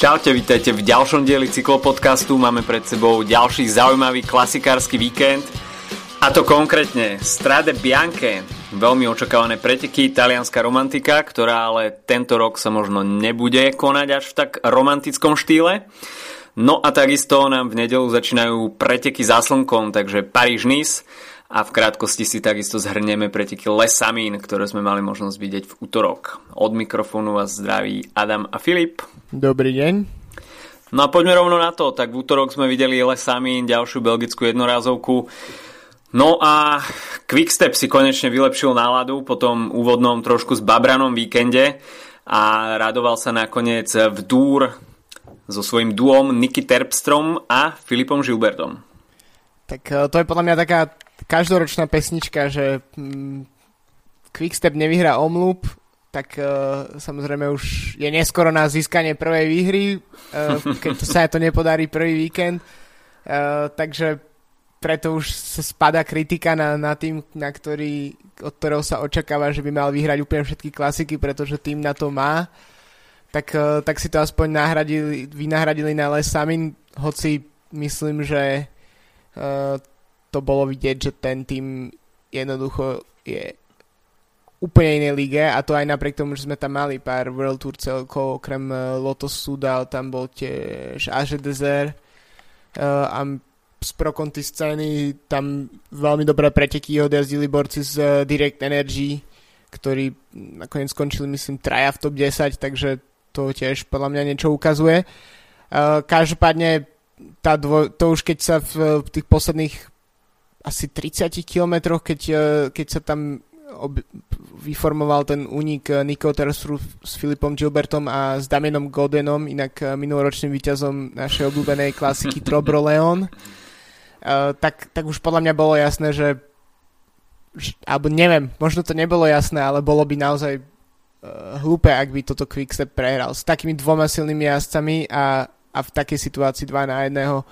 Čaute, vítajte v ďalšom dieli cyklopodcastu. Máme pred sebou ďalší zaujímavý klasikársky víkend. A to konkrétne Strade Bianche, veľmi očakávané preteky, talianská romantika, ktorá ale tento rok sa možno nebude konať až v tak romantickom štýle. No a takisto nám v nedelu začínajú preteky za slnkom, takže Paríž-Nice a v krátkosti si takisto zhrnieme preteky Lesamín, ktoré sme mali možnosť vidieť v útorok. Od mikrofónu vás zdraví Adam a Filip. Dobrý deň. No a poďme rovno na to. Tak v útorok sme videli Lesamín, ďalšiu belgickú jednorázovku. No a Quickstep si konečne vylepšil náladu po tom úvodnom trošku s babranom víkende a radoval sa nakoniec v Dúr so svojím duom Niky Terpstrom a Filipom Žilbertom. Tak eh, to je podľa mňa taká každoročná pesnička, že mm, Quickstep nevyhrá omlup, tak uh, samozrejme už je neskoro na získanie prvej výhry, uh, keď to sa to nepodarí prvý víkend. Uh, takže preto už spada kritika na, na tým, na ktorý, od ktorého sa očakáva, že by mal vyhrať úplne všetky klasiky, pretože tým na to má. Tak, uh, tak si to aspoň nahradili, vynahradili na Les Samin, hoci myslím, že uh, to bolo vidieť, že ten tým jednoducho je úplne inej lige a to aj napriek tomu, že sme tam mali pár World Tour celkov, okrem uh, Lotus Sudal, tam bol tiež Age Desert uh, a z Proconti scény tam veľmi dobré preteky odjazdili borci z uh, Direct Energy, ktorí nakoniec skončili myslím traja v top 10, takže to tiež podľa mňa niečo ukazuje. Každopádne tá dvo- to už keď sa v tých posledných asi 30 kilometroch, keď, e, keď sa tam ob- vyformoval ten únik e, Nico Tersru s Filipom Gilbertom a s Damienom Godenom, inak e, minuloročným víťazom našej obľúbenej klasiky Trobro Leon, uh, tak, tak už podľa mňa bolo jasné, že alebo neviem, možno to nebolo jasné, ale bolo by naozaj uh, hlúpe, ak by toto Quickstep prehral s takými dvoma silnými jazdcami a, a v takej situácii 2 na jedného.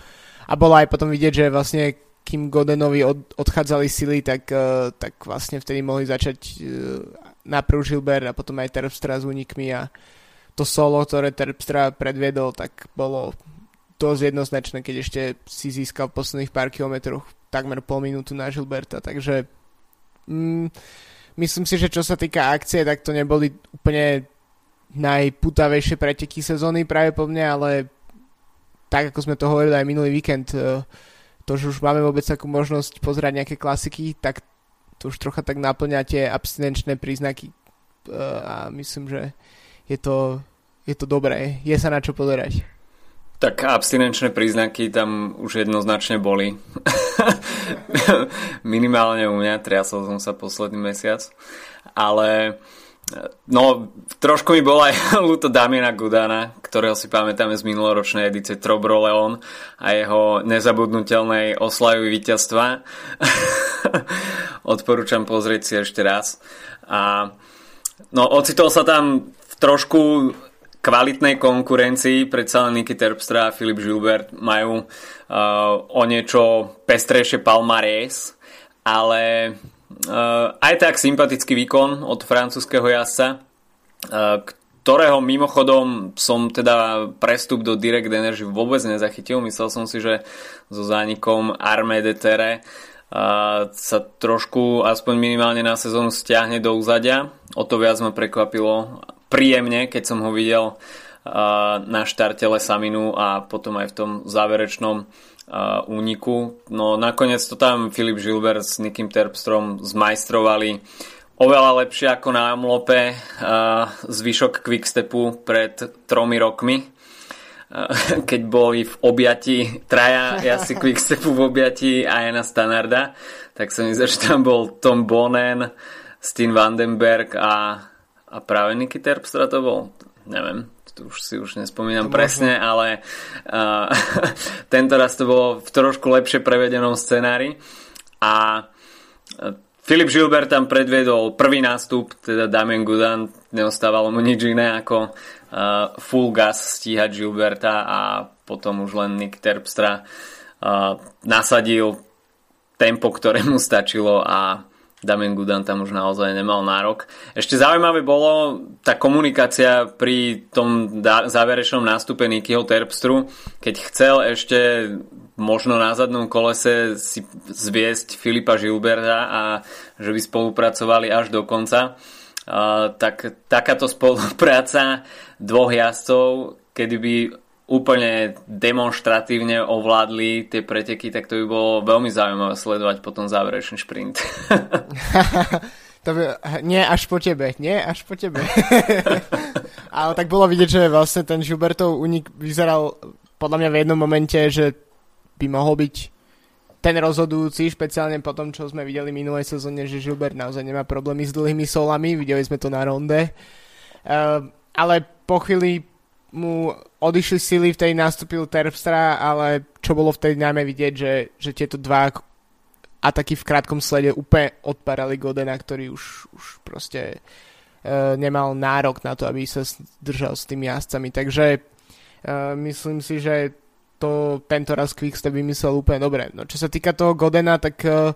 A bolo aj potom vidieť, že vlastne kým Godenovi od, odchádzali sily, tak, uh, tak vlastne vtedy mohli začať uh, najprv Gilbert a potom aj Terpstra s únikmi a to solo, ktoré Terpstra predviedol, tak bolo dosť jednoznačné, keď ešte si získal v posledných pár kilometroch takmer pol minútu na Gilberta, takže mm, myslím si, že čo sa týka akcie, tak to neboli úplne najputavejšie preteky sezóny práve po mne, ale tak ako sme to hovorili aj minulý víkend, uh, to, že už máme vôbec takú možnosť pozerať nejaké klasiky, tak to už trocha tak naplňa tie abstinenčné príznaky eh, a myslím, že je to, je to dobré. Je sa na čo pozerať. Tak abstinenčné príznaky tam už jednoznačne boli. Minimálne u mňa, triasol som sa posledný mesiac. Ale No, trošku mi bol aj ľúto Damiena Gudana, ktorého si pamätáme z minuloročnej edície Trobro Leon a jeho nezabudnutelnej oslavy víťazstva. Odporúčam pozrieť si ešte raz. A, no, ocitol sa tam v trošku kvalitnej konkurencii, predsa len Niky Terpstra a Filip Gilbert majú uh, o niečo pestrejšie palmarés, ale aj tak sympatický výkon od francúzského jazdca, uh, ktorého mimochodom som teda prestup do Direct Energy vôbec nezachytil. Myslel som si, že so zánikom Armé de Terre uh, sa trošku aspoň minimálne na sezónu stiahne do úzadia. O to viac ma prekvapilo príjemne, keď som ho videl na štarte Lesaminu a potom aj v tom záverečnom úniku. No nakoniec to tam Filip Gilbert s Nikim Terpstrom zmajstrovali. Oveľa lepšie ako na Amlope uh, zvyšok Quickstepu pred tromi rokmi. Uh, keď boli v objati traja si Quickstepu v objati a Jana Stanarda tak mi zdá, že tam bol Tom Bonen Stin Vandenberg a, a práve Niky Terpstra to bol. Neviem už si už nespomínam to presne, možno. ale uh, tento raz to bolo v trošku lepšie prevedenom scenári a Filip Gilbert tam predviedol prvý nástup, teda Damien Gudan, neostávalo mu nič iné ako uh, full gas stíhať Gilberta a potom už len Nick Terpstra uh, nasadil tempo, ktoré mu stačilo a Damien Gudan tam už naozaj nemal nárok. Ešte zaujímavé bolo tá komunikácia pri tom záverečnom nástupe Nikyho Terpstru, keď chcel ešte možno na zadnom kolese si zviesť Filipa Žilberta a že by spolupracovali až do konca. Uh, tak takáto spolupráca dvoch jazdcov, kedy by úplne demonstratívne ovládli tie preteky, tak to by bolo veľmi zaujímavé sledovať potom záverečný šprint. to by, nie až po tebe, nie až po tebe. Ale tak bolo vidieť, že vlastne ten Žubertov unik vyzeral podľa mňa v jednom momente, že by mohol byť ten rozhodujúci, špeciálne po tom, čo sme videli minulej sezóne, že Žilbert naozaj nemá problémy s dlhými solami, videli sme to na ronde. Uh, ale po chvíli mu odišli sily, v tej nastúpil Terpstra, ale čo bolo vtedy najmä vidieť, že, že tieto dva ataky v krátkom slede úplne odparali Godena, ktorý už, už proste e, nemal nárok na to, aby sa držal s tými jazdcami. Takže e, myslím si, že to tento raz Quickstep vymyslel úplne dobre. No čo sa týka toho Godena, tak e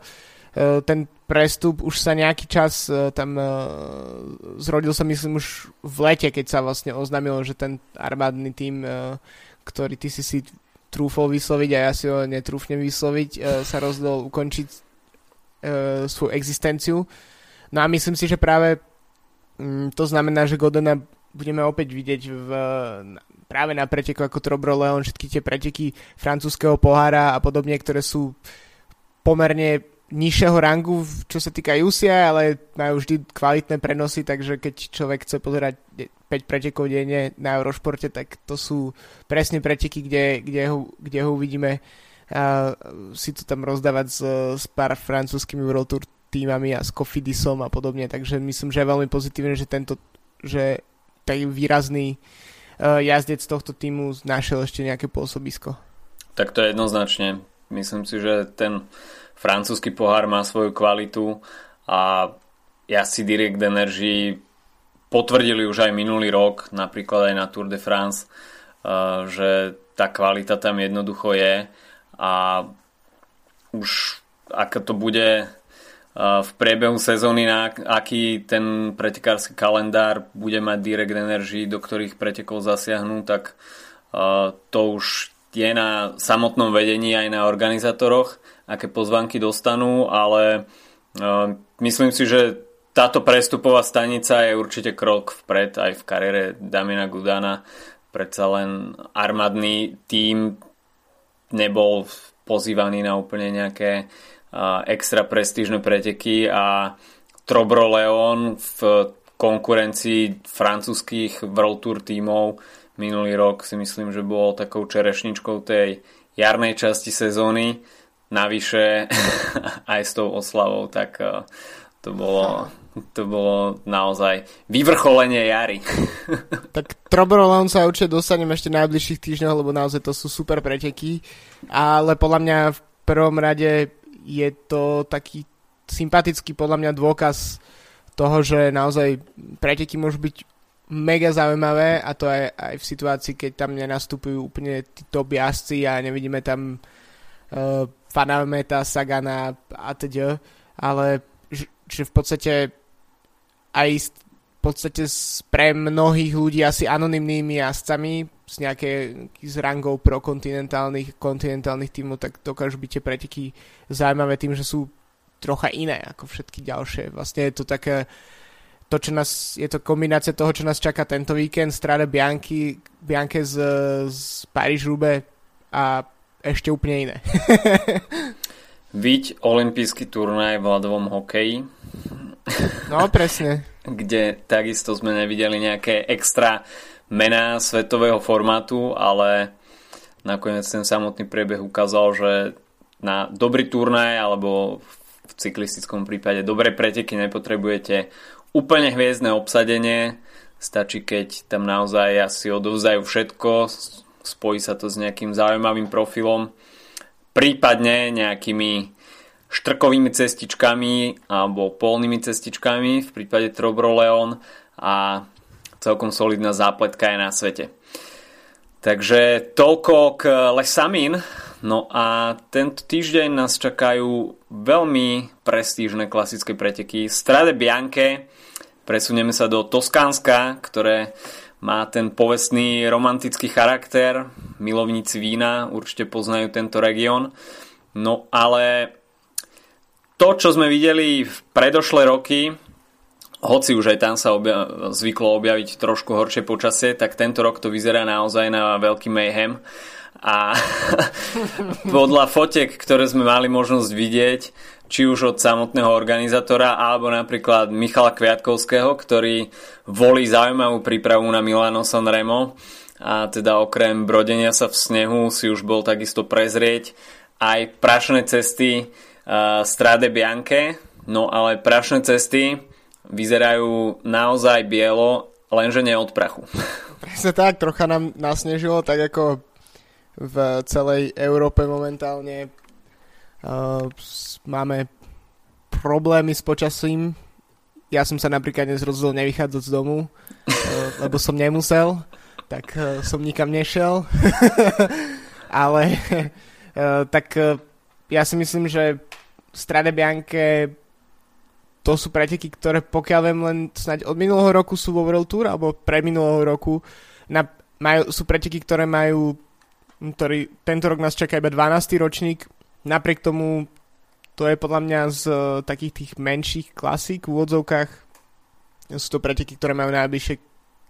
ten prestup už sa nejaký čas uh, tam uh, zrodil sa myslím už v lete, keď sa vlastne oznámilo, že ten armádny tým, ktorý ty si si trúfol vysloviť a ja si ho netrúfnem vysloviť, sa rozhodol ukončiť svoju existenciu. No a myslím si, že práve um, to znamená, že Godena budeme opäť vidieť v, práve na preteku ako Trobro Leon, všetky tie preteky francúzského pohára a podobne, ktoré sú pomerne nižšieho rangu, čo sa týka UCI, ale majú vždy kvalitné prenosy, takže keď človek chce pozerať 5 pretekov denne na Eurošporte, tak to sú presne preteky, kde, kde, ho, kde ho uvidíme a si to tam rozdávať s, s pár francúzskými World Tour týmami a s Cofidisom a podobne, takže myslím, že je veľmi pozitívne, že tento, že taký výrazný uh, jazdec tohto týmu našiel ešte nejaké pôsobisko. Tak to je jednoznačne. Myslím si, že ten francúzsky pohár má svoju kvalitu a ja si Direct Energy potvrdili už aj minulý rok, napríklad aj na Tour de France, uh, že tá kvalita tam jednoducho je a už ako to bude uh, v priebehu sezóny, aký ten pretekársky kalendár bude mať Direct Energy, do ktorých pretekov zasiahnu, tak uh, to už je na samotnom vedení aj na organizátoroch aké pozvanky dostanú, ale uh, myslím si, že táto prestupová stanica je určite krok vpred aj v kariére Damina Gudana. Predsa len armádny tím nebol pozývaný na úplne nejaké uh, extra prestížne preteky a Trobro Leon v konkurencii francúzských World Tour tímov minulý rok si myslím, že bol takou čerešničkou tej jarnej časti sezóny navyše aj s tou oslavou, tak eh, to bolo, to bolo naozaj vyvrcholenie jary. tak Trobrolon sa určite dostaneme ešte najbližších týždňoch, lebo naozaj to sú super preteky, ale podľa mňa v prvom rade je to taký sympatický podľa mňa dôkaz toho, že naozaj preteky môžu byť mega zaujímavé a to aj, aj v situácii, keď tam nenastupujú úplne tí top jazdci a nevidíme tam uh, Fanameta, Sagana a teda, ale že v podstate aj v podstate pre mnohých ľudí asi anonymnými jazdcami s nejaké z rangov pro kontinentálnych, kontinentálnych tímov, tak dokážu byť tie preteky zaujímavé tým, že sú trocha iné ako všetky ďalšie. Vlastne je to také to, čo nás, je to kombinácia toho, čo nás čaká tento víkend, Strade Bianchi, Bianche z, z Paríž-Roubaix a ešte úplne iné. Viť olimpijský turnaj v ľadovom hokeji. No, presne. kde takisto sme nevideli nejaké extra mená svetového formátu, ale nakoniec ten samotný priebeh ukázal, že na dobrý turnaj alebo v cyklistickom prípade dobré preteky nepotrebujete úplne hviezdne obsadenie, stačí keď tam naozaj asi odovzdajú všetko, spojí sa to s nejakým zaujímavým profilom, prípadne nejakými štrkovými cestičkami alebo polnými cestičkami v prípade Trobro Leon a celkom solidná zápletka je na svete. Takže toľko k Lesamin. No a tento týždeň nás čakajú veľmi prestížne klasické preteky. Strade Bianche, presunieme sa do Toskánska, ktoré má ten povestný romantický charakter. Milovníci vína určite poznajú tento región. No ale to, čo sme videli v predošlé roky, hoci už aj tam sa obja- zvyklo objaviť trošku horšie počasie, tak tento rok to vyzerá naozaj na veľký mayhem. A podľa fotiek, ktoré sme mali možnosť vidieť, či už od samotného organizátora, alebo napríklad Michala Kviatkovského, ktorý volí zaujímavú prípravu na Milano Sanremo a teda okrem brodenia sa v snehu si už bol takisto prezrieť aj prašné cesty uh, Strade Bianche, no ale prašné cesty vyzerajú naozaj bielo, lenže nie od prachu. Presne tak, trocha nám nasnežilo, tak ako v celej Európe momentálne máme problémy s počasím. Ja som sa napríklad dnes rozhodol nevychádzať z domu, uh, lebo som nemusel, tak uh, som nikam nešiel. Ale tak ja si myslím, že Strade Bianche to sú preteky, ktoré pokiaľ viem len snáď od minulého roku sú vo World Tour, alebo pre minulého roku na, majú, sú preteky, ktoré majú ktorý tento rok nás čaká iba 12. ročník, napriek tomu to je podľa mňa z uh, takých tých menších klasík v úvodzovkách sú to preteky, ktoré majú najbližšie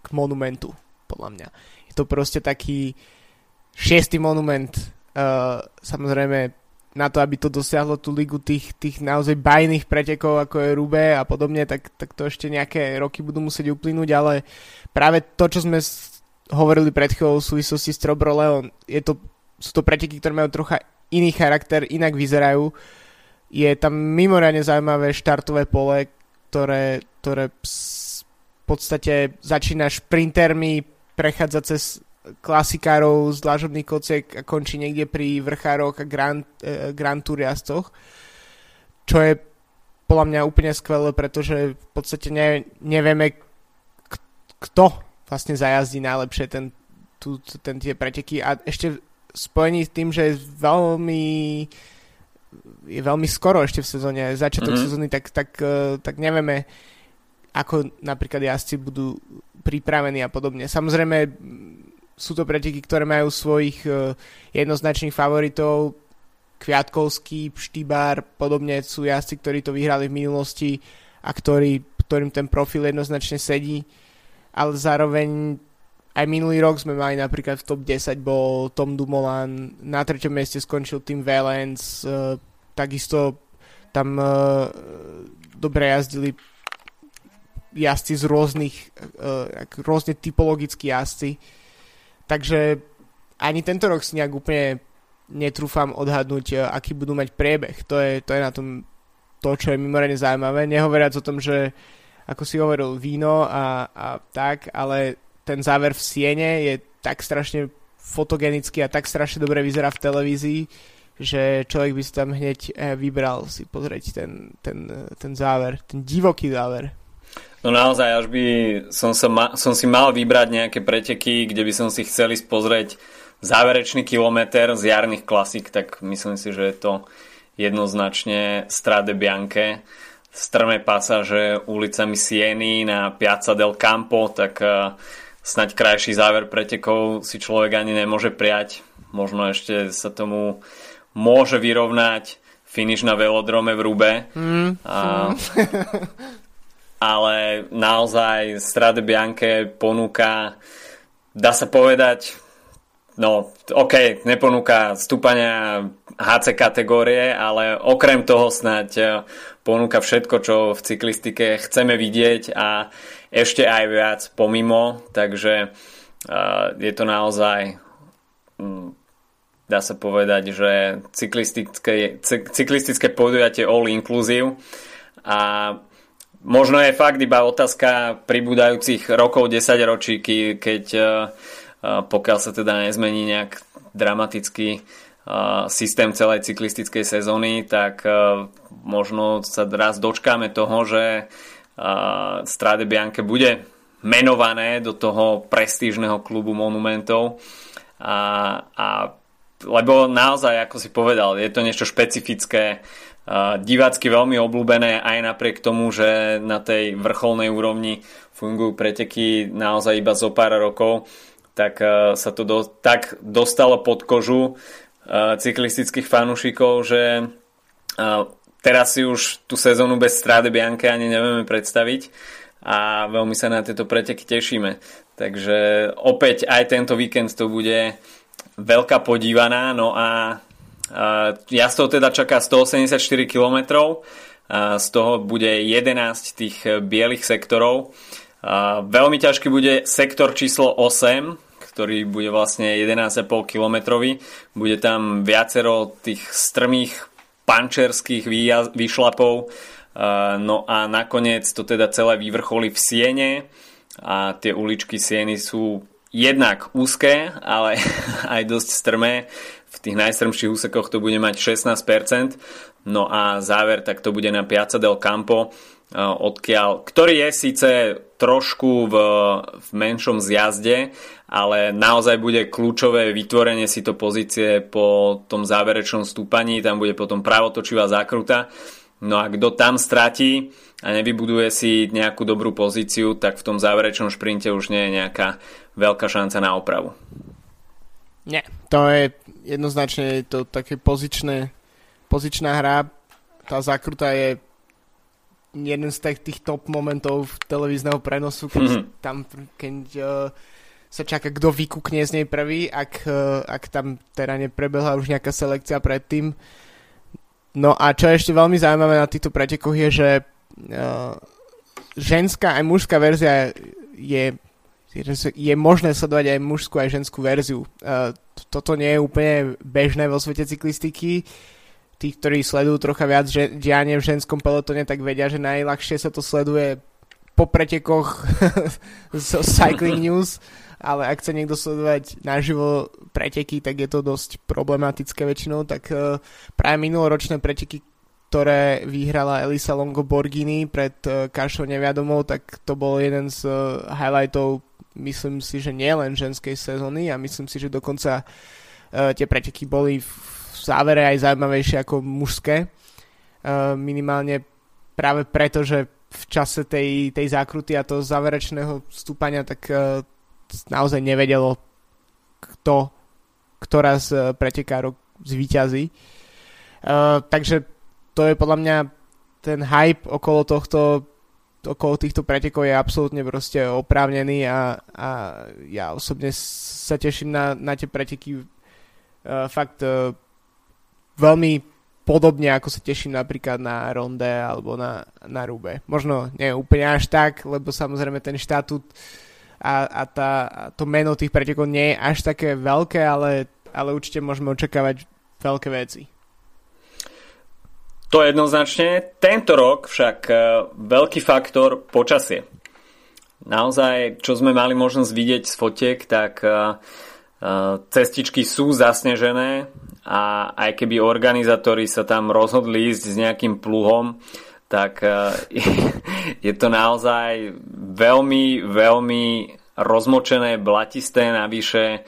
k monumentu, podľa mňa. Je to proste taký šiestý monument, uh, samozrejme na to, aby to dosiahlo tú ligu tých, tých naozaj bajných pretekov, ako je Rube a podobne, tak, tak to ešte nejaké roky budú musieť uplynúť, ale práve to, čo sme hovorili pred chvíľou v súvislosti s Trobroleon, je to, sú to preteky, ktoré majú trocha iný charakter, inak vyzerajú. Je tam mimoriadne zaujímavé štartové pole, ktoré, ktoré v podstate začína šprintermi, prechádza cez klasikárov z dlažobných kociek a končí niekde pri vrchároch a Grand, eh, Grand Tour čo je podľa mňa úplne skvelé, pretože v podstate ne, nevieme kto vlastne zajazdí najlepšie ten, tu, ten tie preteky a ešte spojení s tým, že je veľmi je veľmi skoro ešte v sezóne, začiatok mm-hmm. sezóny, tak, tak, eh, tak nevieme, ako napríklad jazdci budú pripravení a podobne. Samozrejme, sú to preteky, ktoré majú svojich uh, jednoznačných favoritov. Kviatkovský, Štýbar, podobne sú jazdci, ktorí to vyhrali v minulosti a ktorý, ktorým ten profil jednoznačne sedí. Ale zároveň aj minulý rok sme mali napríklad v top 10 bol Tom Dumoulin, na treťom mieste skončil Tim Valens, uh, takisto tam uh, dobre jazdili jazdci z rôznych, uh, rôzne typologickí jazdci Takže ani tento rok si nejak úplne netrúfam odhadnúť, e, aký budú mať priebeh. To je, to je na tom to, čo je mimoriadne zaujímavé. Nehovoriac o tom, že ako si hovoril, víno a, a tak, ale ten záver v Siene je tak strašne fotogenický a tak strašne dobre vyzerá v televízii, že človek by si tam hneď e, vybral si pozrieť ten, ten, ten záver, ten divoký záver. No naozaj, až by som, sa ma, som si mal vybrať nejaké preteky, kde by som si chcel ísť pozrieť záverečný kilometr z jarných klasík, tak myslím si, že je to jednoznačne Strade Bianche, strmé pasáže ulicami Sieny na Piazza del Campo, tak uh, snaď krajší záver pretekov si človek ani nemôže prijať. Možno ešte sa tomu môže vyrovnať finish na velodrome v Rube. Mm. A, ale naozaj Strade Bianche ponúka, dá sa povedať, no OK, neponúka stúpania HC kategórie, ale okrem toho snáď ponúka všetko, čo v cyklistike chceme vidieť a ešte aj viac pomimo, takže je to naozaj um, dá sa povedať, že cyklistické, cyklistické podujatie all inclusive. A Možno je fakt iba otázka pribúdajúcich rokov 10 ročí, keď pokiaľ sa teda nezmení nejak dramatický systém celej cyklistickej sezóny, tak možno sa raz dočkáme toho, že Strade Bianche bude menované do toho prestížneho klubu monumentov. A, a lebo naozaj, ako si povedal, je to niečo špecifické, divácky veľmi obľúbené aj napriek tomu, že na tej vrcholnej úrovni fungujú preteky naozaj iba zo pár rokov, tak sa to do, tak dostalo pod kožu cyklistických fanúšikov, že teraz si už tú sezónu bez Strade Bianche ani nevieme predstaviť a veľmi sa na tieto preteky tešíme. Takže opäť aj tento víkend to bude veľká podívaná, no a ja z toho teda čaká 184 km, z toho bude 11 tých bielých sektorov. Veľmi ťažký bude sektor číslo 8, ktorý bude vlastne 11,5 km. Bude tam viacero tých strmých pančerských výšlapov. No a nakoniec to teda celé vyvrcholí v Siene a tie uličky Sieny sú jednak úzke, ale aj dosť strmé. V tých najstrmších úsekoch to bude mať 16%. No a záver tak to bude na Piazza del Campo, odkiaľ, ktorý je síce trošku v, v menšom zjazde, ale naozaj bude kľúčové vytvorenie si to pozície po tom záverečnom stúpaní, tam bude potom pravotočivá zákruta. No a kto tam stratí a nevybuduje si nejakú dobrú pozíciu, tak v tom záverečnom šprinte už nie je nejaká veľká šanca na opravu. Nie, to je jednoznačne to také pozičné, pozičná hra. Tá zákruta je jeden z tých, tých top momentov televízneho prenosu, keď mm-hmm. tam, keď uh, sa čaká, kto vykúkne z nej prvý, ak, e, ak tam teda neprebehla už nejaká selekcia predtým. No a čo je ešte veľmi zaujímavé na týchto pretekoch je, že uh, ženská aj mužská verzia je, je možné sledovať aj mužskú aj ženskú verziu. Uh, toto nie je úplne bežné vo svete cyklistiky. Tí, ktorí sledujú trocha viac že, dianie v ženskom pelotone, tak vedia, že najľahšie sa to sleduje po pretekoch zo Cycling News ale ak chce niekto sledovať naživo preteky, tak je to dosť problematické väčšinou, tak uh, práve minuloročné preteky, ktoré vyhrala Elisa Longo Borghini pred uh, Kašou Neviadomou, tak to bol jeden z uh, highlightov, myslím si, že nie len ženskej sezóny a myslím si, že dokonca tie preteky boli v závere aj zaujímavejšie ako mužské. Minimálne práve preto, že v čase tej, tej zákruty a toho záverečného stúpania, tak naozaj nevedelo, kto, ktorá z eh, pretekárov zvíťazí. Uh, takže to je podľa mňa ten hype okolo tohto okolo týchto pretekov je absolútne proste oprávnený a, a ja osobne sa teším na, na tie preteky uh, fakt uh, veľmi podobne ako sa teším napríklad na Ronde alebo na, na Rube. Možno nie úplne až tak, lebo samozrejme ten štatút uh, a, a, tá, a to meno tých pretekov nie je až také veľké, ale, ale určite môžeme očakávať veľké veci. To jednoznačne. Tento rok však e, veľký faktor počasie. Naozaj, čo sme mali možnosť vidieť z fotiek, tak e, e, cestičky sú zasnežené a aj keby organizátori sa tam rozhodli ísť s nejakým pluhom, tak je to naozaj veľmi, veľmi rozmočené, blatisté, navyše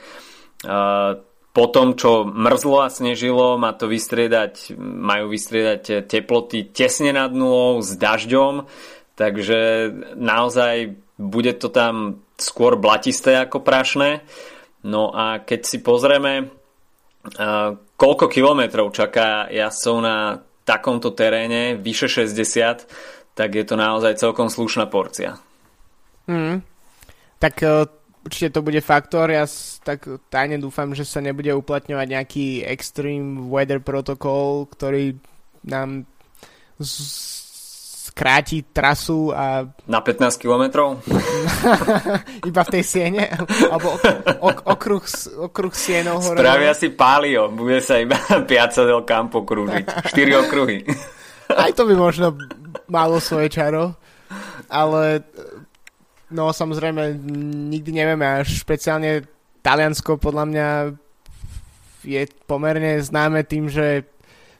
po tom, čo mrzlo a snežilo, má to vystriedať, majú vystriedať teploty tesne nad nulou s dažďom, takže naozaj bude to tam skôr blatisté ako prašné. No a keď si pozrieme, koľko kilometrov čaká jazdcov na takomto teréne, vyše 60, tak je to naozaj celkom slušná porcia. Mm. Tak uh, určite to bude faktor. Ja tak tajne dúfam, že sa nebude uplatňovať nejaký extreme weather protokol, ktorý nám skráti trasu a... Na 15 kilometrov? Iba v tej siene? Alebo ok, ok, okruh, okruh sienov hore? Spravia si pálio, bude sa iba Piazza del Campo krúžiť. 4 okruhy. Aj to by možno malo svoje čaro, ale no samozrejme nikdy nevieme a špeciálne Taliansko podľa mňa je pomerne známe tým, že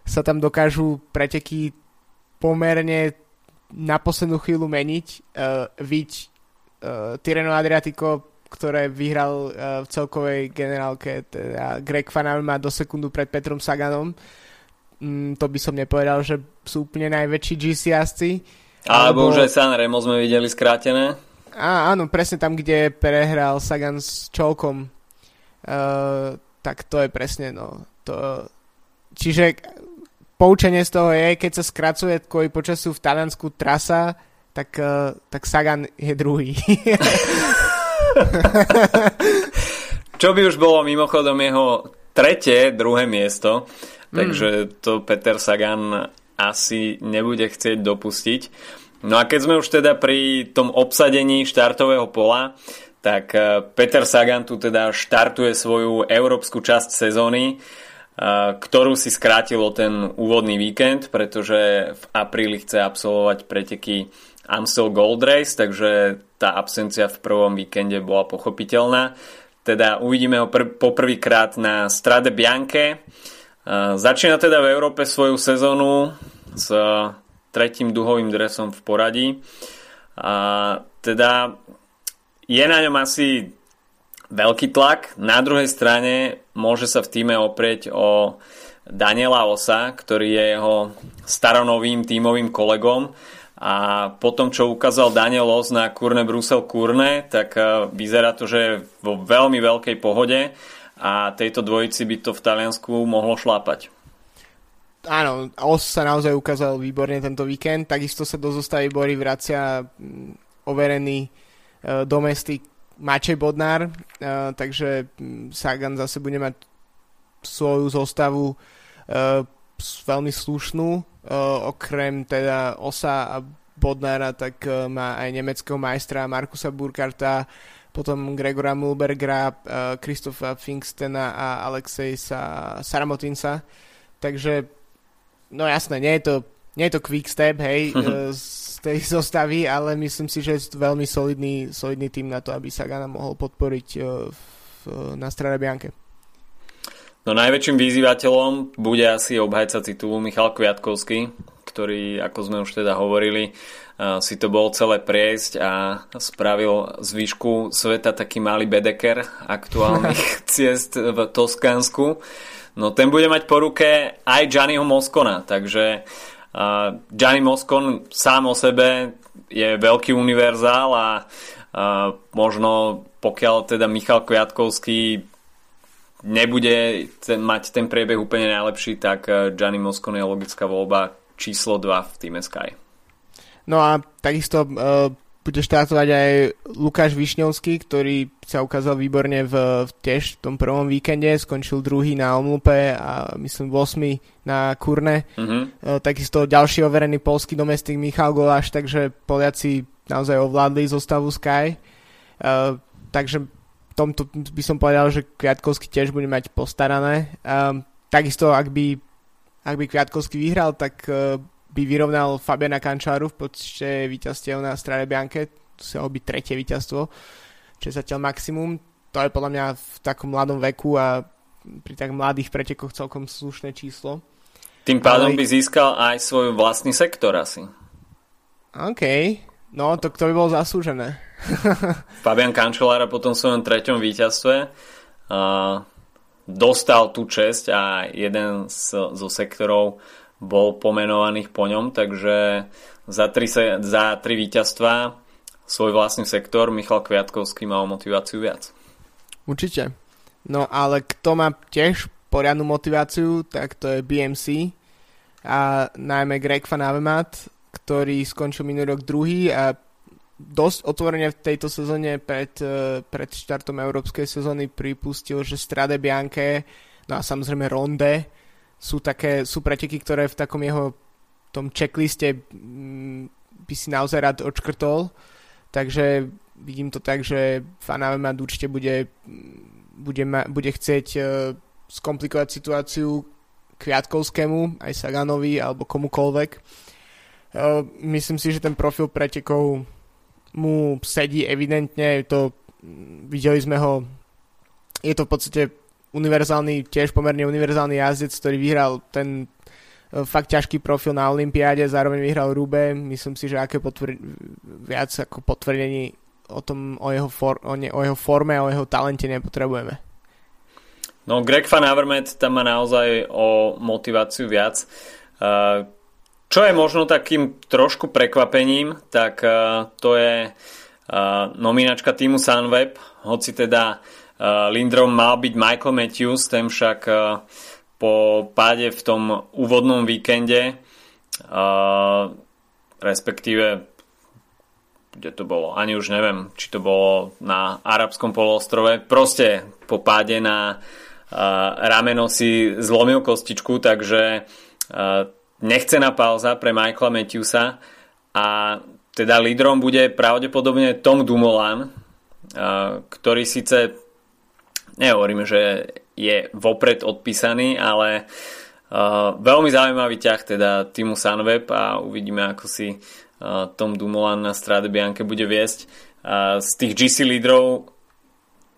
sa tam dokážu preteky pomerne na poslednú chvíľu meniť. Uh, Viď uh, Tireno Adriatico ktoré vyhral uh, v celkovej generálke teda Greg Van má do sekundu pred Petrom Saganom. Mm, to by som nepovedal, že sú úplne najväčší GC jazdci. Alebo, alebo už aj San Remo sme videli skrátené. Á, áno, presne tam, kde prehral Sagan s Čolkom. Uh, tak to je presne, no. To, čiže poučenie z toho je, keď sa skracuje kvôli počasu v Taliansku trasa, tak, uh, tak Sagan je druhý. Čo by už bolo mimochodom jeho tretie, druhé miesto, takže mm. to Peter Sagan asi nebude chcieť dopustiť. No a keď sme už teda pri tom obsadení štartového pola, tak eh, Peter Sagan tu teda štartuje svoju európsku časť sezóny, ktorú si skrátilo ten úvodný víkend, pretože v apríli chce absolvovať preteky Amstel Gold Race, takže tá absencia v prvom víkende bola pochopiteľná. Teda uvidíme ho pr- poprvýkrát na Strade Bianche. Uh, začína teda v Európe svoju sezónu s tretím duhovým dresom v poradí. A teda je na ňom asi veľký tlak. Na druhej strane môže sa v týme oprieť o Daniela Osa, ktorý je jeho staronovým tímovým kolegom a potom, čo ukázal Daniel Os na Kurne Brusel Kurne, tak e, vyzerá to, že je vo veľmi veľkej pohode a tejto dvojici by to v Taliansku mohlo šlápať. Áno, Os sa naozaj ukázal výborne tento víkend, takisto sa do zostavy Bory vracia mm, overený uh, domestik Mačej Bodnár, uh, takže Sagan zase bude mať svoju zostavu uh, veľmi slušnú Uh, okrem teda Osa a Bodnára, tak má aj nemeckého majstra Markusa Burkarta, potom Gregora Mulbergera, Kristofa Finkstena a Alexejsa Saramotinsa. Takže, no jasné, nie je to, nie je to quick step, hej, z tej zostavy, ale myslím si, že je veľmi solidný, solidný tým na to, aby sa Gana mohol podporiť v, na Strade Bianke. No najväčším vyzývateľom bude asi obhajca titulu Michal Kviatkovský, ktorý, ako sme už teda hovorili, si to bol celé priesť a spravil z výšku sveta taký malý bedeker aktuálnych ciest v Toskánsku. No ten bude mať po ruke aj Gianniho Moskona, takže Gianni Moskon sám o sebe je veľký univerzál a možno pokiaľ teda Michal Kviatkovský nebude ten, mať ten priebeh úplne najlepší, tak eh, Gianni Moscon je logická voľba číslo 2 v týme Sky. No a takisto uh, bude štartovať aj Lukáš Višňovský, ktorý sa ukázal výborne v, v tiež v tom prvom víkende, skončil druhý na Omlupe a myslím 8 na Kurne. Uh, takisto ďalší overený polský domestik Michal Goláš, takže Poliaci naozaj ovládli zostavu Sky. Uh, takže tomto by som povedal, že Kviatkovský tiež bude mať postarané. Um, takisto, ak by, ak by Kviatkovský vyhral, tak uh, by vyrovnal Fabiana Kančáru v počte víťazstiev na Strade Bianche. To sa byť tretie víťazstvo, čo je zatiaľ maximum. To je podľa mňa v takom mladom veku a pri tak mladých pretekoch celkom slušné číslo. Tým pádom Ale... by získal aj svoj vlastný sektor asi. OK. No, to, to by bolo zaslúžené. Fabian Cancellara po tom svojom treťom víťazstve uh, dostal tú česť a jeden z, zo sektorov bol pomenovaných po ňom, takže za tri, se, za tri víťazstva svoj vlastný sektor Michal Kviatkovský mal motiváciu viac. Určite. No ale kto má tiež poriadnu motiváciu, tak to je BMC a najmä Greg Van Avermaet, ktorý skončil minulý rok druhý a dosť otvorene v tejto sezóne pred, eh, pred štartom európskej sezóny pripustil, že Strade Bianche, no a samozrejme Ronde sú také, sú preteky, ktoré v takom jeho tom checkliste mm, by si naozaj rád odškrtol. Takže vidím to tak, že Van Avermaet určite bude, bude, ma, bude chcieť uh, skomplikovať situáciu Kviatkovskému, aj Saganovi alebo komukolvek. Uh, myslím si, že ten profil pretekov mu sedí evidentne, to, videli sme ho, je to v podstate univerzálny, tiež pomerne univerzálny jazdec, ktorý vyhral ten e, fakt ťažký profil na Olympiáde, zároveň vyhral Rube, myslím si, že aké potvr- viac ako potvrdení o tom, o jeho, for, o, ne, o jeho forme a o jeho talente nepotrebujeme. No Greg Van Avermaet tam má naozaj o motiváciu viac. Čo je možno takým trošku prekvapením, tak to je nominačka týmu Sunweb, hoci teda Lindrom mal byť Michael Matthews, ten však po páde v tom úvodnom víkende respektíve kde to bolo, ani už neviem, či to bolo na arabskom poloostrove, proste po páde na rameno si zlomil kostičku, takže nechcená pauza pre Michaela Matthewsa a teda lídrom bude pravdepodobne Tom Dumoulin, ktorý síce nehovorím, že je vopred odpísaný, ale uh, veľmi zaujímavý ťah teda týmu Sunweb a uvidíme, ako si tom Dumoulin na Strade Bianche bude viesť. Z tých GC lídrov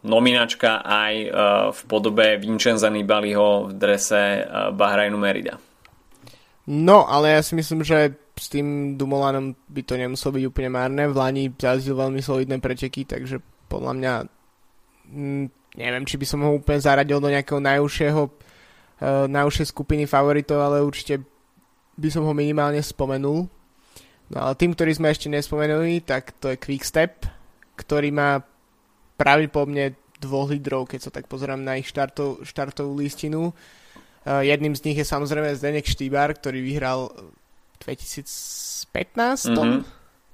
nominačka aj v podobe Vincenza Nibaliho v drese Bahrajnu Merida. No, ale ja si myslím, že s tým Dumolanom by to nemuselo byť úplne márne. V Lani zazdil veľmi solidné preteky, takže podľa mňa mm, neviem, či by som ho úplne zaradil do nejakého najúžšieho uh, najúžšej skupiny favoritov, ale určite by som ho minimálne spomenul. No ale tým, ktorý sme ešte nespomenuli, tak to je Quickstep, ktorý má pravdepodobne dvoch lídrov, keď sa tak pozerám na ich štartov, štartovú listinu. Uh, jedným z nich je samozrejme Zdenek Štýbar, ktorý vyhral 2015. Mm-hmm.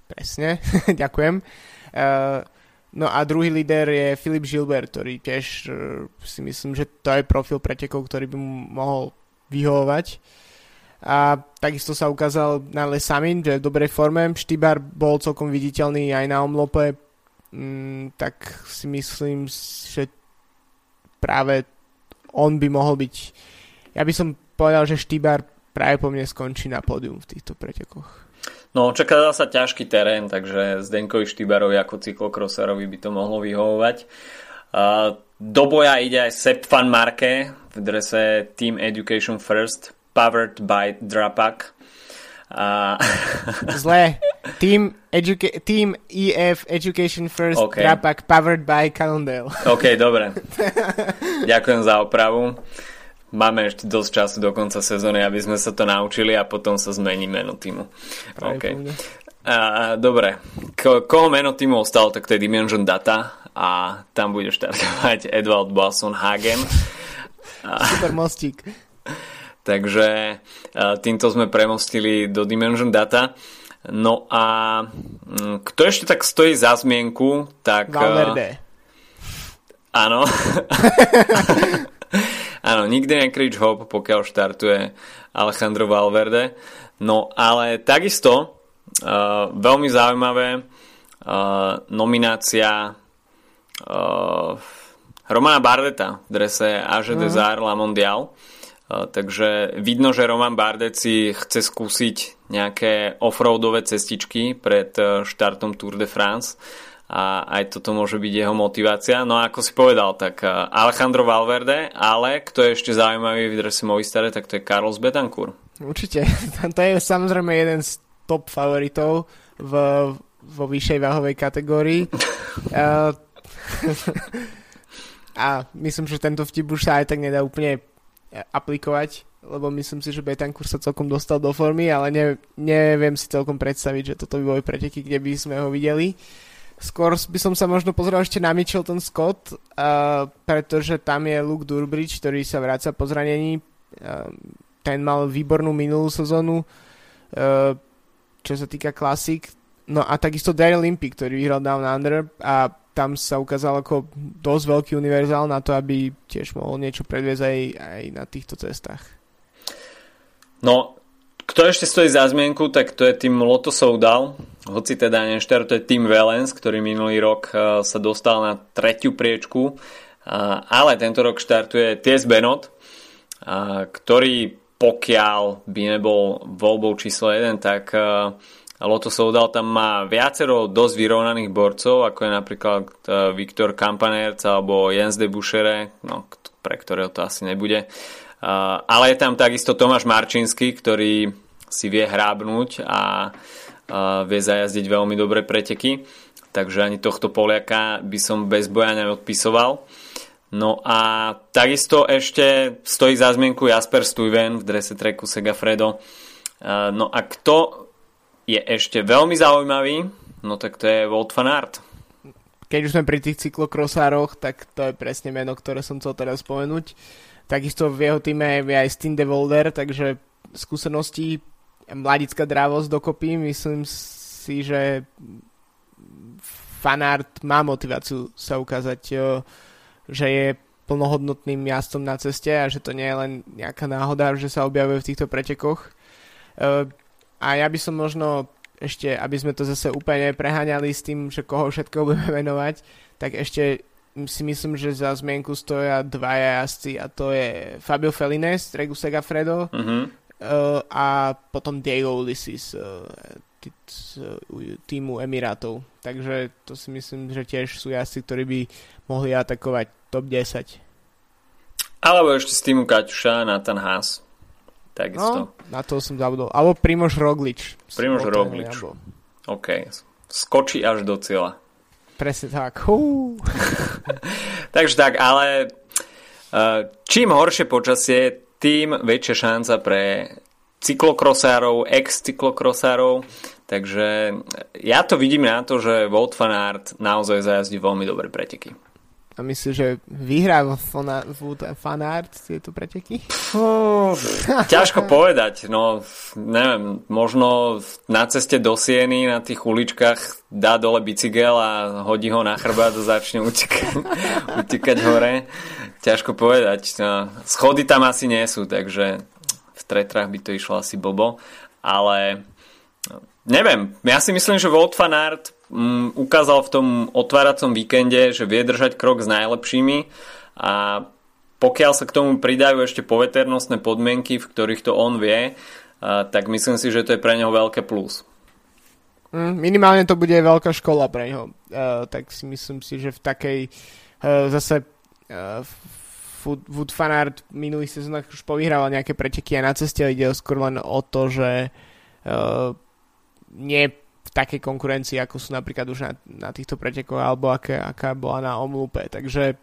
Presne, ďakujem. Uh, no a druhý líder je Filip Gilbert, ktorý tiež uh, si myslím, že to je profil pretekov, ktorý by mu mohol vyhovovať. A takisto sa ukázal na Lesamin, že je v dobrej forme. Štýbar bol celkom viditeľný aj na omlope, mm, tak si myslím, že práve on by mohol byť... Ja by som povedal, že Štýbar práve po mne skončí na pódium v týchto pretekoch. No, čaká sa ťažký terén, takže Zdenkovi Štýbarovi ako cyklokroserovi by to mohlo vyhovovať. Do boja ide aj Sepp van Marke v drese Team Education First powered by Drapak. Uh... Zlé. Team, educa- team EF Education First okay. Drapak powered by Cannondale. OK, dobre. Ďakujem za opravu. Máme ešte dosť času do konca sezóny, aby sme sa to naučili a potom sa zmení meno týmu. Okay. Uh, dobre, K- koho meno týmu ostalo, tak to je Dimension Data a tam bude štartovať Edward Boasson Hagen. Super mostík. Takže týmto sme premostili do Dimension Data. No a mm, kto ešte tak stojí za zmienku, tak... Valverde. Áno. áno, nikdy nekrič hop, pokiaľ štartuje Alejandro Valverde. No ale takisto uh, veľmi zaujímavé uh, nominácia uh, Romana Bardeta v drese Age uh-huh. Desire La Mondial. Takže vidno, že Roman Bardec si chce skúsiť nejaké offroadové cestičky pred e, štartom Tour de France a aj toto môže byť jeho motivácia. No a ako si povedal, tak e, Alejandro Valverde, ale kto je ešte zaujímavý v drese Movistare, tak to je Carlos Betancourt. Určite, to je samozrejme jeden z top favoritov v, vo vyššej váhovej kategórii. uh, a myslím, že tento vtip už sa aj tak nedá úplne aplikovať, lebo myslím si, že Betancourt sa celkom dostal do formy, ale ne, neviem si celkom predstaviť, že toto by boli preteky, kde by sme ho videli. Skôr by som sa možno pozrel ešte na Mitchelton Scott, uh, pretože tam je Luke Durbridge, ktorý sa vráca po zranení. Uh, ten mal výbornú minulú sezónu, uh, čo sa týka klasik. No a takisto Daryl Limpy, ktorý vyhral Down Under a tam sa ukázal ako dosť veľký univerzál na to, aby tiež mohol niečo predviesť aj, aj na týchto cestách. No, kto ešte stojí za zmienku, tak to je tým Lotto Soudal, hoci teda to je tým Valens, ktorý minulý rok uh, sa dostal na tretiu priečku, uh, ale tento rok štartuje Ties Benot, uh, ktorý pokiaľ by nebol voľbou číslo 1, tak Loto Soudal tam má viacero dosť vyrovnaných borcov, ako je napríklad e, Viktor Kampanerc alebo Jens de Buchere, no, pre ktorého to asi nebude. Uh, ale je tam takisto Tomáš Marčinsky, ktorý si vie hrábnuť a uh, vie zajazdiť veľmi dobré preteky. takže ani tohto Poliaka by som bez boja neodpisoval. No a takisto ešte stojí za zmienku Jasper Stuyven v drese treku Segafredo. No a kto je ešte veľmi zaujímavý, no tak to je Wout van Aert. Keď už sme pri tých cyklokrosároch, tak to je presne meno, ktoré som chcel teraz spomenúť. Takisto v jeho týme je aj Stin de Volder, takže skúsenosti mladická drávosť dokopy. Myslím si, že fanart má motiváciu sa ukázať že je plnohodnotným jazdcom na ceste a že to nie je len nejaká náhoda, že sa objavuje v týchto pretekoch. E, a ja by som možno ešte, aby sme to zase úplne preháňali s tým, že koho všetko budeme venovať, tak ešte si myslím, že za zmienku stoja dvaja jazdci a to je Fabio Felines, Regu Segafredo uh-huh. a potom Diego Ulysses z týmu Emirátov. Takže to si myslím, že tiež sú jazdci, ktorí by mohli atakovať top 10. Alebo ešte z týmu Kaťuša Nathan Haas. Takisto. No, na to som zabudol. Alebo Primož Roglič. Primož Roglič. OK. Skočí až do cieľa. Presne tak. Takže tak, ale uh, čím horšie počasie, tým väčšia šanca pre cyklokrosárov, ex-cyklokrosárov. Takže ja to vidím na to, že Wout van naozaj zajazdí veľmi dobré preteky. A myslíš, že vyhrá fan art tieto preteky? Ťažko povedať. No, neviem, možno na ceste do Sieny, na tých uličkách dá dole bicykel a hodí ho na chrbát a začne utekať, utekať hore. Ťažko povedať. No, schody tam asi nie sú, takže v tretrách by to išlo asi bobo. Ale neviem, ja si myslím, že Volt van Aert um, ukázal v tom otváracom víkende, že vie držať krok s najlepšími a pokiaľ sa k tomu pridajú ešte poveternostné podmienky, v ktorých to on vie, tak myslím si, že to je pre neho veľké plus. Mm, minimálne to bude veľká škola pre neho. Uh, tak si myslím si, že v takej uh, zase uh, Wood Fanart v sezónach už povyhrával nejaké preteky a na ceste ide skôr len o to, že uh, nie v takej konkurencii, ako sú napríklad už na, na týchto pretekoch, alebo aké, aká bola na omlúpe. Takže e,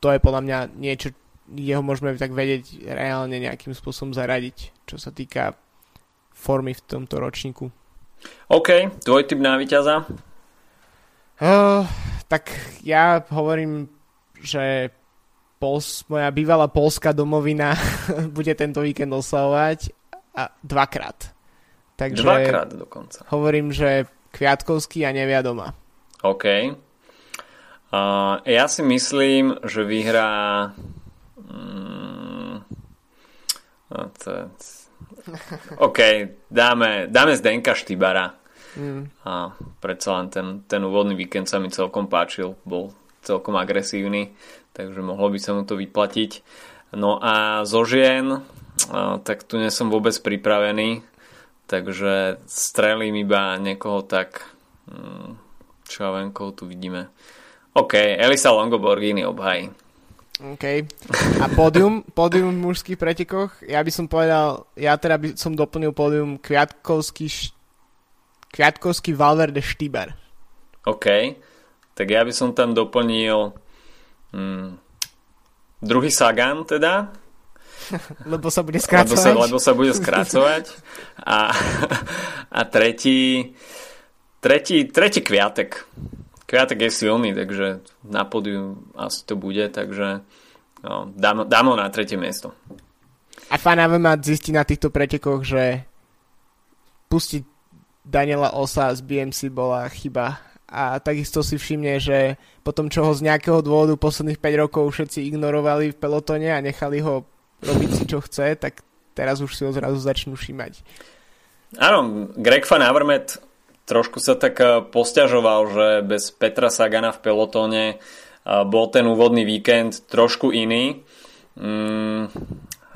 to je podľa mňa niečo, jeho môžeme tak vedieť reálne nejakým spôsobom zaradiť, čo sa týka formy v tomto ročníku. OK, tvoj typ na víťaza? Uh, tak ja hovorím, že Pols, moja bývalá polská domovina bude tento víkend oslavovať a dvakrát. Takže Dvakrát dokonca. Hovorím, že Kviatkovský a nevia doma. OK. Uh, ja si myslím, že vyhrá to, OK, dáme, dáme Zdenka Štybara. Mm. A predsa len ten, ten úvodný víkend sa mi celkom páčil, bol celkom agresívny, takže mohlo by sa mu to vyplatiť. No a zo žien, tak tu nie som vôbec pripravený, takže strelím iba niekoho tak mm, čo ja viem, koho tu vidíme OK, Elisa Longoborghini obhaj OK. A pódium, pódium v mužských pretekoch, ja by som povedal, ja teda by som doplnil pódium Kviatkovský, Kviatkovský Valverde Štýber. OK. Tak ja by som tam doplnil hmm, druhý Sagan teda, lebo sa bude skracovať. Lebo sa, lebo sa bude skracovať. A, a tretí, tretí, tretí kviatek. Kviatek je silný, takže na podiu asi to bude, takže no, dám, dám ho na tretie miesto. A fanáve ma zistí na týchto pretekoch, že pustiť Daniela Osa z BMC bola chyba a takisto si všimne, že potom čo ho z nejakého dôvodu posledných 5 rokov všetci ignorovali v pelotone a nechali ho robiť si čo chce, tak teraz už si ho zrazu začnú všímať. Áno, Greg Van Avermaet trošku sa tak eh, posťažoval, že bez Petra Sagana v pelotóne eh, bol ten úvodný víkend trošku iný. Mm,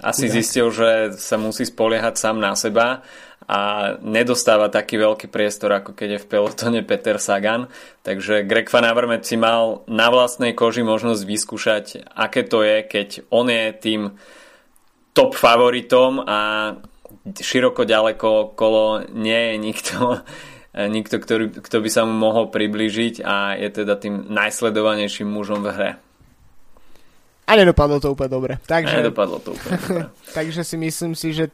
asi zistil, že sa musí spoliehať sám na seba a nedostáva taký veľký priestor, ako keď je v pelotone Peter Sagan. Takže Greg Van Avermaet si mal na vlastnej koži možnosť vyskúšať, aké to je, keď on je tým top favoritom a široko ďaleko kolo nie je nikto nikto, ktorý, kto by sa mu mohol priblížiť a je teda tým najsledovanejším mužom v hre. A nedopadlo to úplne dobre. Takže, a nedopadlo to úplne dobre. takže si myslím si, že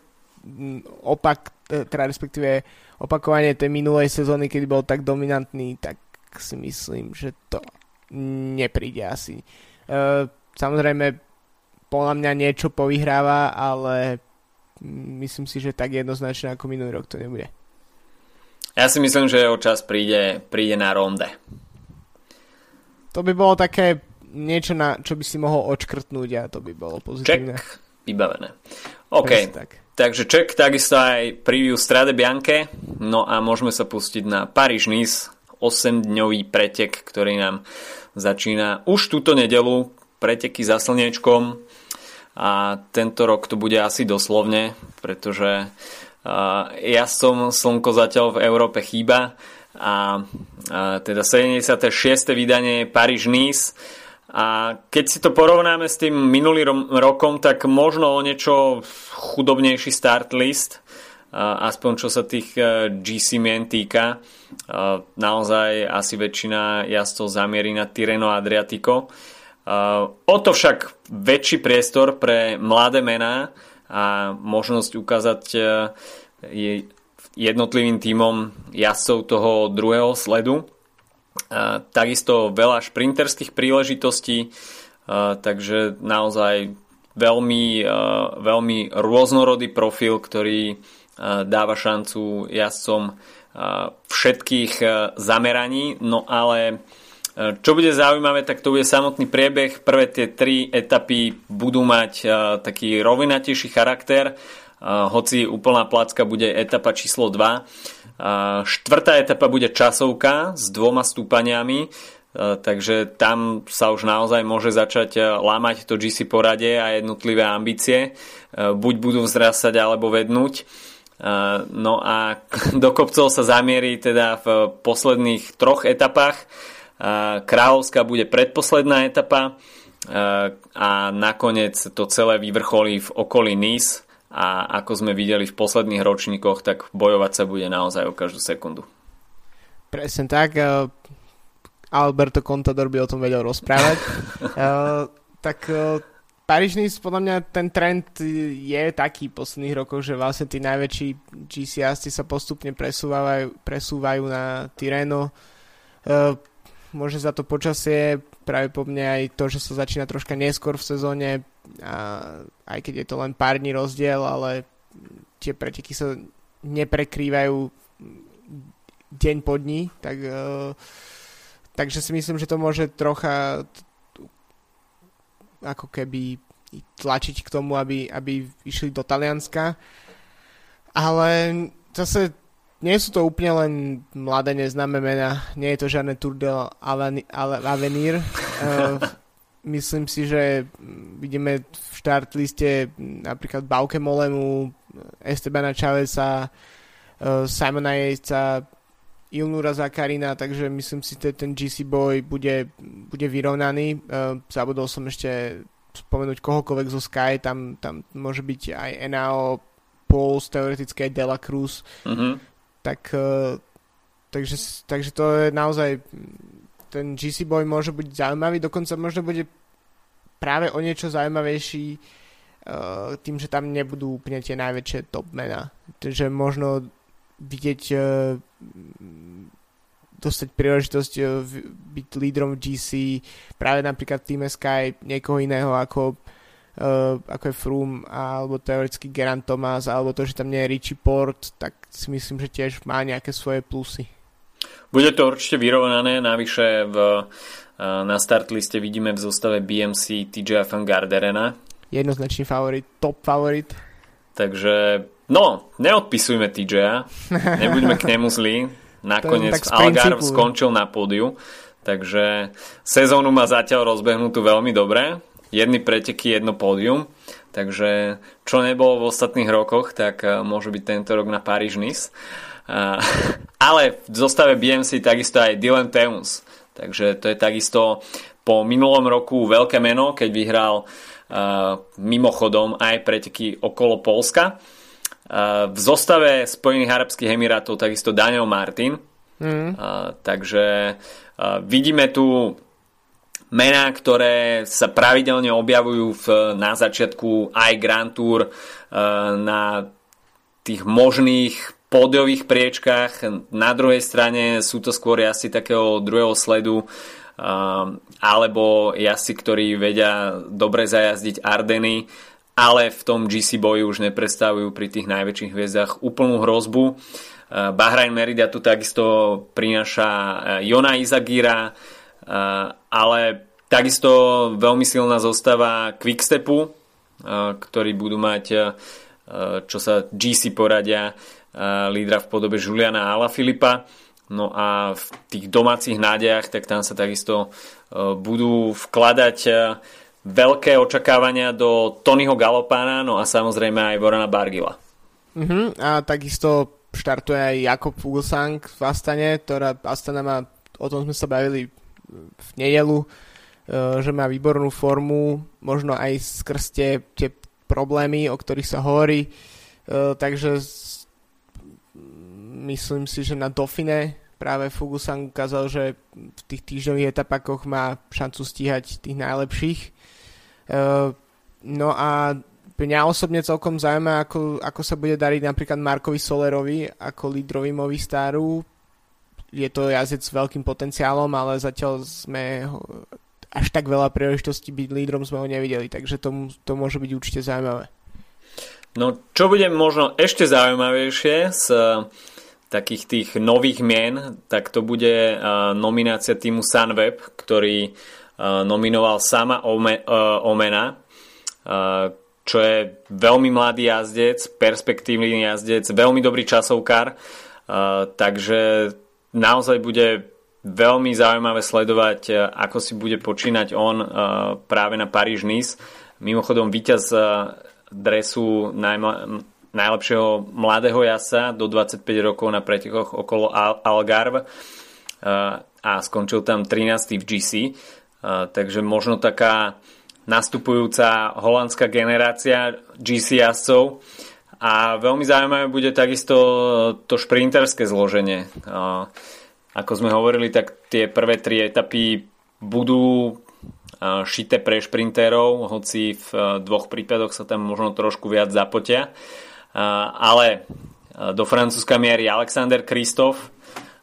opak, e, teda respektíve opakovanie tej minulej sezóny, keď bol tak dominantný, tak si myslím, že to nepríde asi. Uh, samozrejme, podľa mňa niečo povyhráva, ale myslím si, že tak jednoznačne ako minulý rok to nebude. Ja si myslím, že jeho čas príde, príde na ronde. To by bolo také niečo, na čo by si mohol odškrtnúť a to by bolo pozitívne. Check, vybavené. OK, tak. takže check, takisto aj preview Strade Bianche, no a môžeme sa pustiť na Paríž Nice, 8-dňový pretek, ktorý nám začína už túto nedelu, preteky za slniečkom a tento rok to bude asi doslovne, pretože ja som slnko zatiaľ v Európe chýba a, teda 76. vydanie Paríž-Nice a keď si to porovnáme s tým minulým rokom, tak možno o niečo chudobnejší start list, aspoň čo sa tých e, GC mien týka. Naozaj asi väčšina jazdcov zamierí na Tireno Adriatico. O to však väčší priestor pre mladé mená, a možnosť ukázať e, jednotlivým tímom jazdcov toho druhého sledu. Takisto veľa šprinterských príležitostí, takže naozaj veľmi, veľmi rôznorodý profil, ktorý dáva šancu jazdcom všetkých zameraní, no ale čo bude zaujímavé, tak to bude samotný priebeh. Prvé tie tri etapy budú mať uh, taký rovinatejší charakter, uh, hoci úplná placka bude etapa číslo 2. Uh, štvrtá etapa bude časovka s dvoma stúpaniami, takže tam sa už naozaj môže začať lámať to GC porade a jednotlivé ambície. Buď budú vzrastať alebo vednúť. No a do kopcov sa zamierí teda v posledných troch etapách Kráľovská bude predposledná etapa a nakoniec to celé vyvrcholí v okolí Nice a ako sme videli v posledných ročníkoch, tak bojovať sa bude naozaj o každú sekundu. Presne tak. Alberto Contador by o tom vedel rozprávať. tak Paríž Nice, podľa mňa ten trend je taký v posledných rokoch, že vlastne tí najväčší GCS sa postupne presúvajú, presúvajú na Tireno môže za to počasie, práve po mne aj to, že sa začína troška neskôr v sezóne, a aj keď je to len pár dní rozdiel, ale tie preteky sa neprekrývajú deň po dní, tak, uh, takže si myslím, že to môže trocha ako keby tlačiť k tomu, aby, aby išli do Talianska. Ale zase nie sú to úplne len mladé neznáme mená, nie je to žiadne Tour de Avenir. Uh, myslím si, že vidíme v štart liste napríklad Bauke Molemu, Estebana Chaveza, uh, Simona Jejca, Ilnura Zakarina, takže myslím si, že ten GC Boy bude, bude vyrovnaný. Uh, zabudol som ešte spomenúť kohokoľvek zo Sky, tam, tam môže byť aj NAO, Pauls, teoreticky aj Dela Cruz. Uh-huh tak e, takže, takže to je naozaj ten GC Boy môže byť zaujímavý, dokonca možno bude práve o niečo zaujímavejší uh, tým, že tam nebudú úplne tie najväčšie top mena. Takže možno vidieť uh, dostať príležitosť byť lídrom v GC práve napríklad v Team Sky niekoho iného ako uh, ako je Froome alebo teoreticky Geran Thomas alebo to, že tam nie je Richie Port, tak si myslím, že tiež má nejaké svoje plusy. Bude to určite vyrovnané, navyše v, uh, na start liste vidíme v zostave BMC TJ van Garderena. Jednoznačný favorit, top favorit. Takže, no, neodpisujme TJ, nebudeme k nemu zlí. Nakoniec Algarve skončil na pódiu, takže sezónu má zatiaľ rozbehnutú veľmi dobre jedny preteky, jedno pódium. Takže čo nebolo v ostatných rokoch, tak eh, môže byť tento rok na Paríž Nice. Uh, ale v zostave BMC takisto aj Dylan Teuns. Takže to je takisto po minulom roku veľké meno, keď vyhral uh, mimochodom aj preteky okolo Polska. V zostave Spojených Arabských Emirátov takisto Daniel Martin, Mm. Takže vidíme tu mená, ktoré sa pravidelne objavujú v, na začiatku aj Grand Tour uh, na tých možných pódiových priečkách. Na druhej strane sú to skôr asi takého druhého sledu alebo jazdci, ktorí vedia dobre zajazdiť Ardeny, ale v tom GC boji už neprestavujú pri tých najväčších hviezdach úplnú hrozbu. Bahrain Merida tu takisto prináša Jona Izagira, ale takisto veľmi silná zostava Quickstepu, ktorí budú mať, čo sa GC poradia, lídra v podobe Juliana Alaphilippa. No a v tých domácich nádejach, tak tam sa takisto budú vkladať veľké očakávania do Tonyho Galopána, no a samozrejme aj Borana Bargila. Uh-huh, a takisto štartuje aj Jakob Fuglsang v Astane, ktorá Astana má, o tom sme sa bavili v nedelu, e, že má výbornú formu, možno aj skrz tie, tie problémy, o ktorých sa hovorí. Takže myslím si, že na Dauphine práve Fugusan ukázal, že v tých týždňových etapakoch má šancu stíhať tých najlepších. Uh, no a mňa osobne celkom zaujíma, ako, ako sa bude dariť napríklad Markovi Solerovi ako lídrovi Movistaru. Je to jazdec s veľkým potenciálom, ale zatiaľ sme až tak veľa príležitostí byť lídrom sme ho nevideli, takže to, to môže byť určite zaujímavé. No, čo bude možno ešte zaujímavejšie s takých tých nových mien, tak to bude nominácia týmu Sunweb, ktorý nominoval sama Omena, čo je veľmi mladý jazdec, perspektívny jazdec, veľmi dobrý časovkár, takže naozaj bude veľmi zaujímavé sledovať, ako si bude počínať on práve na Paríž-Nice. Mimochodom, víťaz dresu najmla- najlepšieho mladého jasa do 25 rokov na pretekoch okolo Algarve a skončil tam 13. v GC. Takže možno taká nastupujúca holandská generácia GC jazdcov. A veľmi zaujímavé bude takisto to šprinterské zloženie. Ako sme hovorili, tak tie prvé tri etapy budú šité pre šprinterov, hoci v dvoch prípadoch sa tam možno trošku viac zapotia. Ale do Francúzska mierí Alexander Kristof,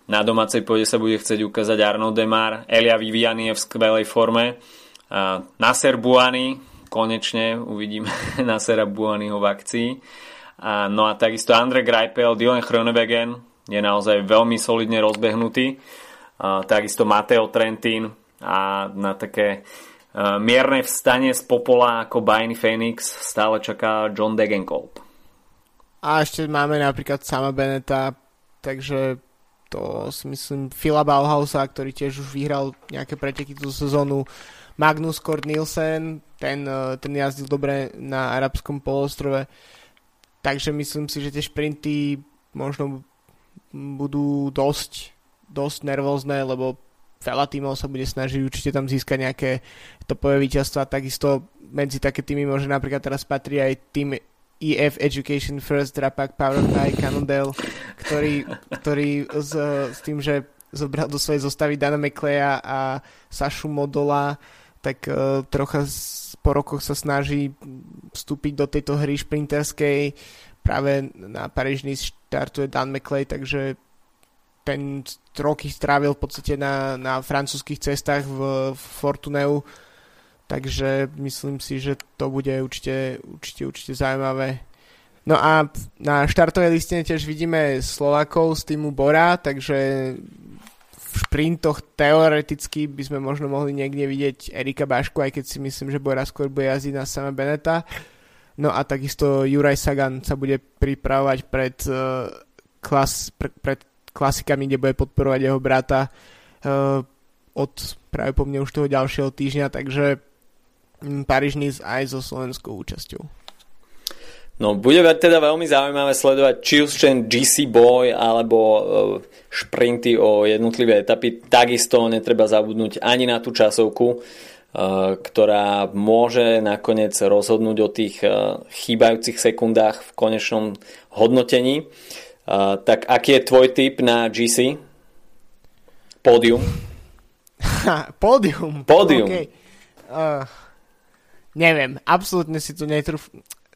na domácej pôde sa bude chcieť ukázať Arnaud Demar, Elia Viviani je v skvelej forme, Nasser Buany, konečne uvidíme Nasera Buanyho v akcii, no a takisto Andre Greipel, Dylan Chronewegen je naozaj veľmi solidne rozbehnutý, takisto Mateo Trentin a na také mierne vstanie z popola ako Bain Phoenix stále čaká John Degenkolb. A ešte máme napríklad sama Beneta, takže to si myslím Fila Bauhausa, ktorý tiež už vyhral nejaké preteky tú sezónu. Magnus Kort Nielsen, ten, eh, ten jazdil dobre na arabskom polostrove. Takže myslím si, že tie šprinty možno budú dosť, dosť nervózne, lebo veľa tímov sa bude snažiť určite tam získať nejaké topové víťazstva. Takisto medzi také týmy môže napríklad teraz patrí aj tým EF Education First Drapak Power by Cannondale, ktorý, ktorý s, s tým, že zobral do svojej zostavy Dana McLeya a Sašu Modola, tak uh, trocha po rokoch sa snaží vstúpiť do tejto hry šprinterskej. Práve na paríž štartuje Dan McLeay, takže ten roky strávil v podstate na, na francúzských cestách v, v Fortuneu takže myslím si, že to bude určite, určite, určite zaujímavé. No a na štartovej listine tiež vidíme Slovakov z týmu Bora, takže šprintoch teoreticky by sme možno mohli niekde vidieť Erika Bašku, aj keď si myslím, že Bora skôr bude jazdiť na sama Beneta. No a takisto Juraj Sagan sa bude pripravovať pred, uh, klas, pre, pred klasikami, kde bude podporovať jeho brata uh, od práve po mne už toho ďalšieho týždňa, takže Paríž aj so slovenskou účasťou. No, bude teda veľmi zaujímavé sledovať či už ten GC Boy alebo e, šprinty o jednotlivé etapy. Takisto netreba zabudnúť ani na tú časovku, e, ktorá môže nakoniec rozhodnúť o tých e, chýbajúcich sekundách v konečnom hodnotení. Tak aký je tvoj tip na GC? Pódium. pódium. Pódium. Okay. Uh, neviem, absolútne si tu netrúf...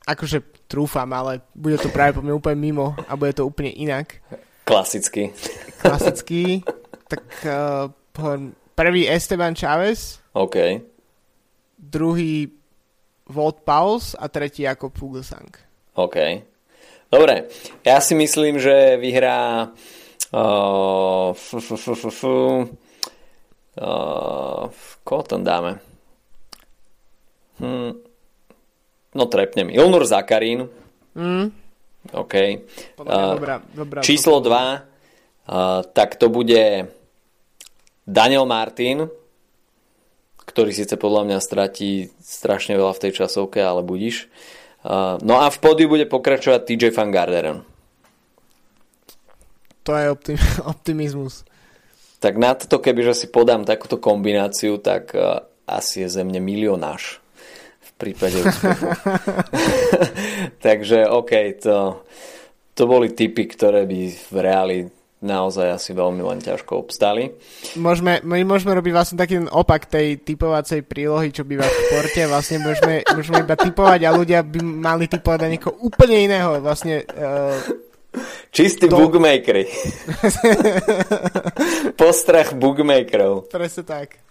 Akože trúfam, ale bude to práve po mne úplne mimo a bude to úplne inak. Klasicky. Klasicky. tak uh, prvý Esteban Chávez. OK. Druhý Volt Pauls a tretí ako Fuglsang. OK. Dobre, ja si myslím, že vyhrá uh, koho tam dáme? Hm. No trepnem. Ilnur Zakarín. Mm. OK. Uh, dobrá, dobrá, číslo 2, uh, tak to bude Daniel Martin, ktorý síce podľa mňa stratí strašne veľa v tej časovke, ale budíš. Uh, no a v pódiu bude pokračovať TJ Van Garderen. To je optim- optimizmus. Tak na toto, kebyže si podám takúto kombináciu, tak uh, asi je ze mne milionáš prípade úspechu. Takže OK, to, to boli typy, ktoré by v reáli naozaj asi veľmi len ťažko obstali. Môžeme, my môžeme robiť vlastne taký opak tej typovacej prílohy, čo býva v športe. Vlastne môžeme, môžeme iba typovať a ľudia by mali typovať na niekoho úplne iného. Vlastne uh, Čistí to... bookmakery. Postrach bookmakerov. Presne tak.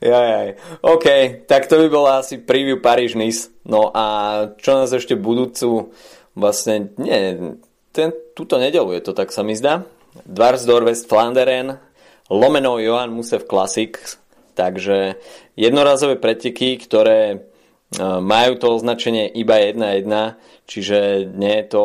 Jajaj. OK, tak to by bola asi preview Paríž-Nice. No a čo nás ešte budúcu vlastne, nie, ten, túto nedelu je to, tak sa mi zdá. Dvarsdor West Flanderen, lomeno Johan Musev Classics, takže jednorazové preteky, ktoré e, majú to označenie iba 1-1, čiže nie je to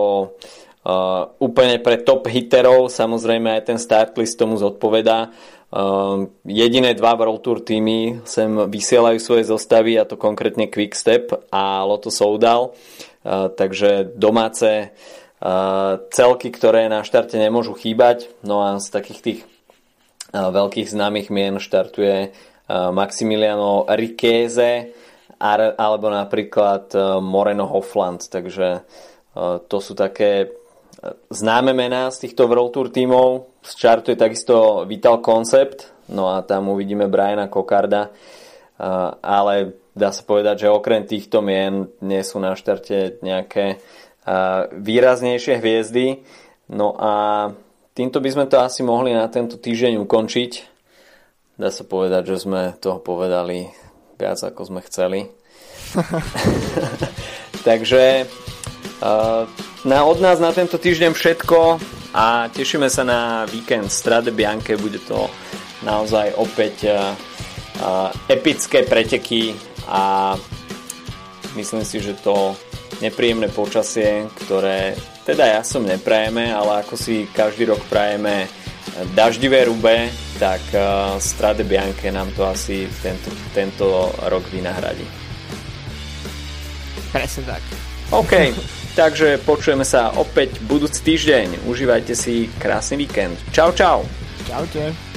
uh, úplne pre top hiterov, samozrejme aj ten start list tomu zodpovedá. Uh, jediné dva World Tour týmy sem vysielajú svoje zostavy a to konkrétne Quickstep a Lotto Soudal. Uh, takže domáce uh, celky, ktoré na štarte nemôžu chýbať. No a z takých tých veľkých známych mien štartuje Maximiliano Riqueze alebo napríklad Moreno Hofland. Takže to sú také známe mená z týchto World Tour tímov. Z čartu je takisto Vital Concept, no a tam uvidíme Briana Kokarda, ale dá sa povedať, že okrem týchto mien nie sú na štarte nejaké výraznejšie hviezdy. No a týmto by sme to asi mohli na tento týždeň ukončiť. Dá sa povedať, že sme toho povedali viac ako sme chceli. Takže na od nás na tento týždeň všetko a tešíme sa na víkend Strade Bianche. Bude to naozaj opäť uh, uh, epické preteky a myslím si, že to nepríjemné počasie, ktoré teda ja som neprajeme, ale ako si každý rok prajeme daždivé rube, tak uh, Strade Bianche nám to asi tento, tento rok vynahradí. Presne tak. OK. Takže počujeme sa opäť budúci týždeň. Užívajte si krásny víkend. Čau, čau. Čaute.